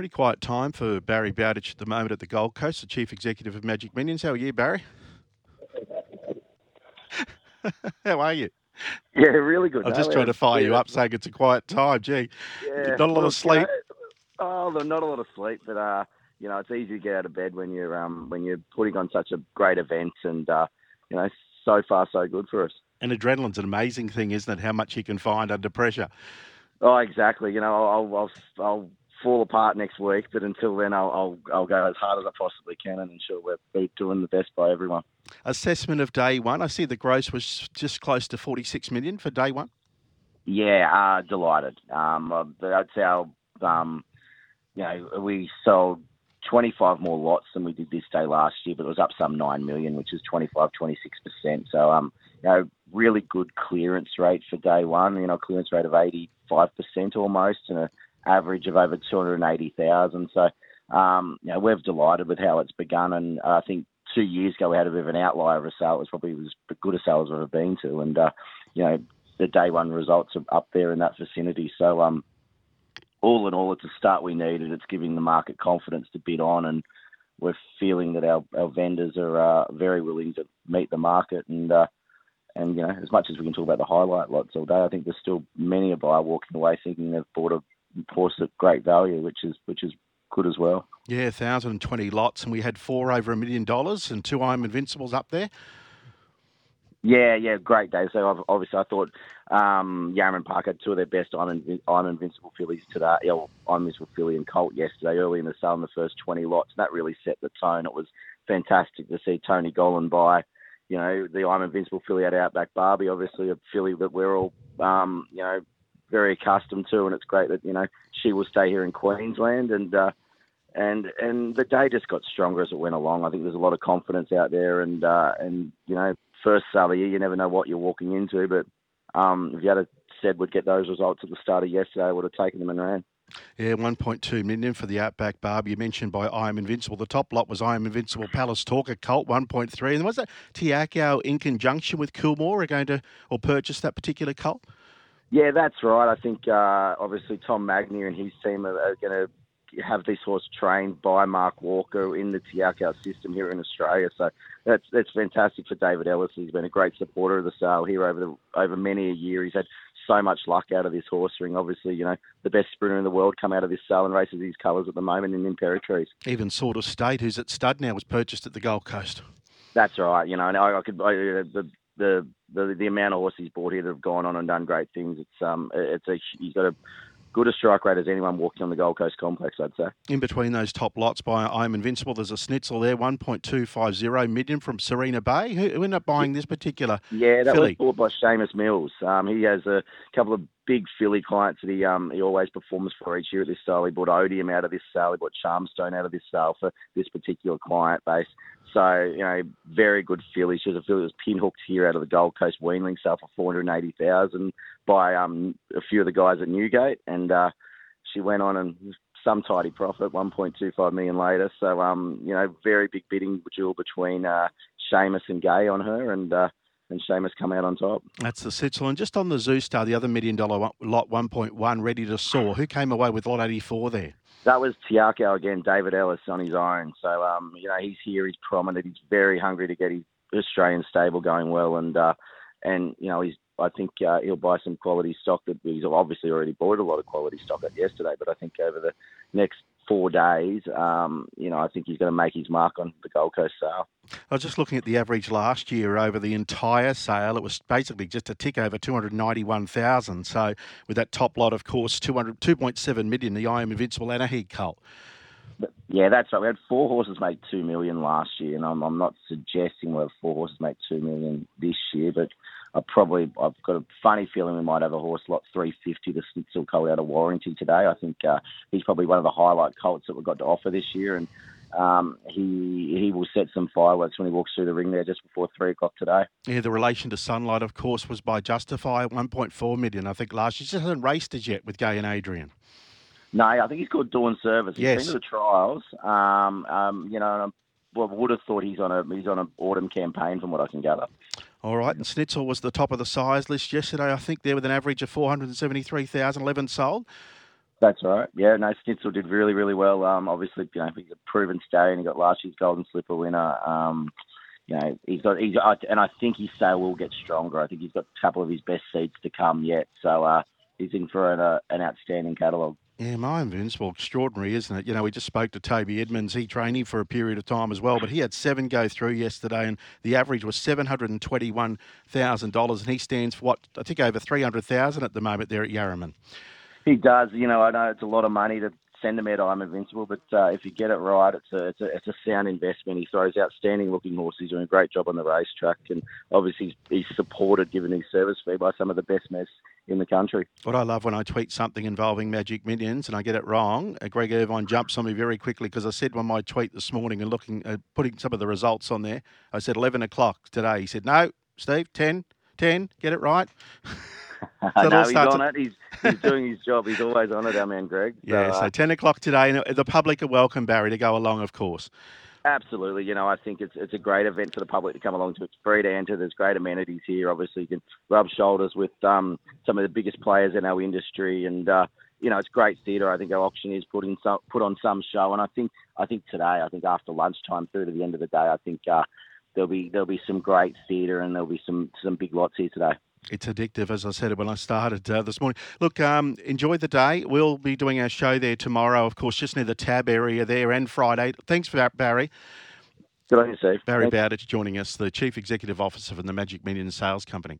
Pretty quiet time for Barry Bowditch at the moment at the Gold Coast, the Chief Executive of Magic Millions. How are you, Barry? How are you? Yeah, really good. I'm just trying to fire you up, saying it's a quiet time. Gee, yeah, not a lot of sleep. oh, not a lot of sleep, but uh, you know, it's easy to get out of bed when you're um when you're putting on such a great event, and uh, you know, so far so good for us. And adrenaline's an amazing thing, isn't it? How much you can find under pressure. Oh, exactly. You know, I'll I'll, I'll fall apart next week, but until then, I'll, I'll, I'll go as hard as I possibly can and ensure we're doing the best by everyone. Assessment of day one. I see the gross was just close to 46 million for day one. Yeah, uh, delighted. Um, uh, that's our, um, you know, we sold 25 more lots than we did this day last year, but it was up some 9 million, which is 25, 26%. So, um, you know, really good clearance rate for day one, you know, clearance rate of 85% almost, and a average of over 280,000. So, um, you know, we're delighted with how it's begun. And I think two years ago we had a bit of an outlier of a sale. It was probably as good a sale as we've ever been to. And, uh, you know, the day one results are up there in that vicinity. So, um, all in all, it's a start we needed. It's giving the market confidence to bid on, and we're feeling that our, our vendors are uh, very willing to meet the market. And uh, and you know, as much as we can talk about the highlight lots all day, I think there's still many a buyer walking away thinking they've bought a horse at great value, which is which is good as well. Yeah, 1,020 lots, and we had four over a million dollars and two I'm Invincibles up there. Yeah, yeah, great day. So obviously, I thought um, Yarraman Park had two of their best I'm, I'm Invincible fillies today. You know, I'm Invincible filly and Colt yesterday, early in the sale in the first 20 lots. And that really set the tone. It was fantastic to see Tony Gollan buy, you know, the I'm Invincible filly at Outback Barbie, obviously a filly that we're all, um, you know, very accustomed to, and it's great that you know she will stay here in Queensland, and uh, and and the day just got stronger as it went along. I think there's a lot of confidence out there, and uh, and you know, first sale of year, you never know what you're walking into, but um, if you had said we'd get those results at the start of yesterday, I would have taken them and ran. Yeah, 1.2 million for the Outback Barb. You mentioned by I Am Invincible. The top lot was I Am Invincible Palace Talker Colt 1.3. And was that Te Akau in conjunction with Coolmore are going to or purchase that particular colt? Yeah, that's right. I think uh, obviously Tom Magnier and his team are, are going to have this horse trained by Mark Walker in the Te Akau system here in Australia. So that's that's fantastic for David Ellis. He's been a great supporter of the sale here over the, over many a year. He's had so much luck out of this horse ring. Obviously, you know the best sprinter in the world come out of this sale and races these colours at the moment in Imperatriz. Even Sort of State, who's at stud now, was purchased at the Gold Coast. That's right. You know, and I, I could I, the the the the amount of horses he's bought here that have gone on and done great things. It's um it's a he's got a good a strike rate as anyone walking on the Gold Coast complex, I'd say. In between those top lots by I'm Invincible, there's a Snitzel there, 1.250 million from Serena Bay. Who, who ended up buying this particular Yeah, that filly? was bought by Seamus Mills. Um, he has a couple of big filly clients that he um he always performs for each year at this sale. He bought Odium out of this sale, he bought Charmstone out of this sale for this particular client base. So, you know, very good filly. She was a filly that was pinhooked here out of the Gold Coast Weanling sale for 480000 by um, a few of the guys at Newgate. And uh, she went on and some tidy profit, 1.25 million later. So, um, you know, very big bidding duel between uh, Seamus and Gai on her. And, uh, and Seamus come out on top. That's the Switzerland. Just on the Zoustar, the other million dollar lot 1.1 ready to soar. Who came away with lot 84 there? that was Te Akau again, David Ellis on his own. So um, you know he's here, he's prominent, he's very hungry to get his Australian stable going well, and uh, and you know he's I think uh, he'll buy some quality stock that he's obviously already bought a lot of quality stock at yesterday, but I think over the next four days, um, you know, I think he's going to make his mark on the Gold Coast sale. I was just looking at the average last year over the entire sale. It was basically just a tick over 291,000. So with that top lot, of course, 200, 2.7 million, the I Am Invincible and a colt. Yeah, that's right. We had four horses make two million last year, and I'm, I'm not suggesting we'll have four horses make two million this year, but I probably I've got a funny feeling we might have a horse lot 350 the Snitzel colt out of warranty today. I think uh, he's probably one of the highlight colts that we've got to offer this year, and um, he he will set some fireworks when he walks through the ring there just before three o'clock today. Yeah, the relation to Sunlight, of course, was by Justify 1.4 million. I think last year. He just hasn't raced as yet with Gai and Adrian. No, I think he's called Dawn Service. He's yes. been to the trials. Um, um, you know, and I would have thought he's on a he's on an autumn campaign from what I can gather. All right, and Snitzel was the top of the sires list yesterday. I think there with an average of four hundred and seventy three thousand eleven sold. That's right. Yeah, no, Snitzel did really, really well. Um, obviously, you know, he's a proven stallion. He got last year's Golden Slipper winner. Um, you know, he's got, he's, and I think his sale will get stronger. I think he's got a couple of his best seeds to come yet. So uh, he's in for an, uh, an outstanding catalogue. Yeah, my Invincible, extraordinary, isn't it? You know, we just spoke to Toby Edmonds. He trained him for a period of time as well, but he had seven go through yesterday, and the average was seven hundred and twenty-one thousand dollars, and he stands for what I think over three hundred thousand at the moment there at Yarraman. He does. You know, I know it's a lot of money to out. I'm invincible, but uh, if you get it right, it's a, it's a it's a sound investment. He throws outstanding looking horses. Doing a great job on the racetrack, and obviously he's, he's supported, given his service fee, by some of the best mess in the country. What I love when I tweet something involving Magic Millions and I get it wrong, uh, Greg Irvine jumps on me very quickly because I said on my tweet this morning and looking, uh, putting some of the results on there, I said 11 o'clock today. He said, no, Steve, 10, 10, get it right. so no, he's on it. He's, he's doing his job. He's always on it, our man Greg. So, yeah, so uh, 10 o'clock today. And the public are welcome, Barry, to go along, of course. Absolutely. You know, I think it's it's a great event for the public to come along to. It's free to enter. There's great amenities here. Obviously, you can rub shoulders with um, some of the biggest players in our industry, and uh, you know, it's great theatre. I think our auctioneers put in some, put on some show, and I think I think today, I think after lunchtime through to the end of the day, I think uh, there'll be there'll be some great theatre and there'll be some some big lots here today. It's addictive, as I said it when I started uh, this morning. Look, um, enjoy the day. We'll be doing our show there tomorrow, of course, just near the Tab area there, and Friday. Thanks for that, Barry. Good on you, Steve. Barry Bowditch joining us, the Chief Executive Officer from the Magic Millions Sales Company.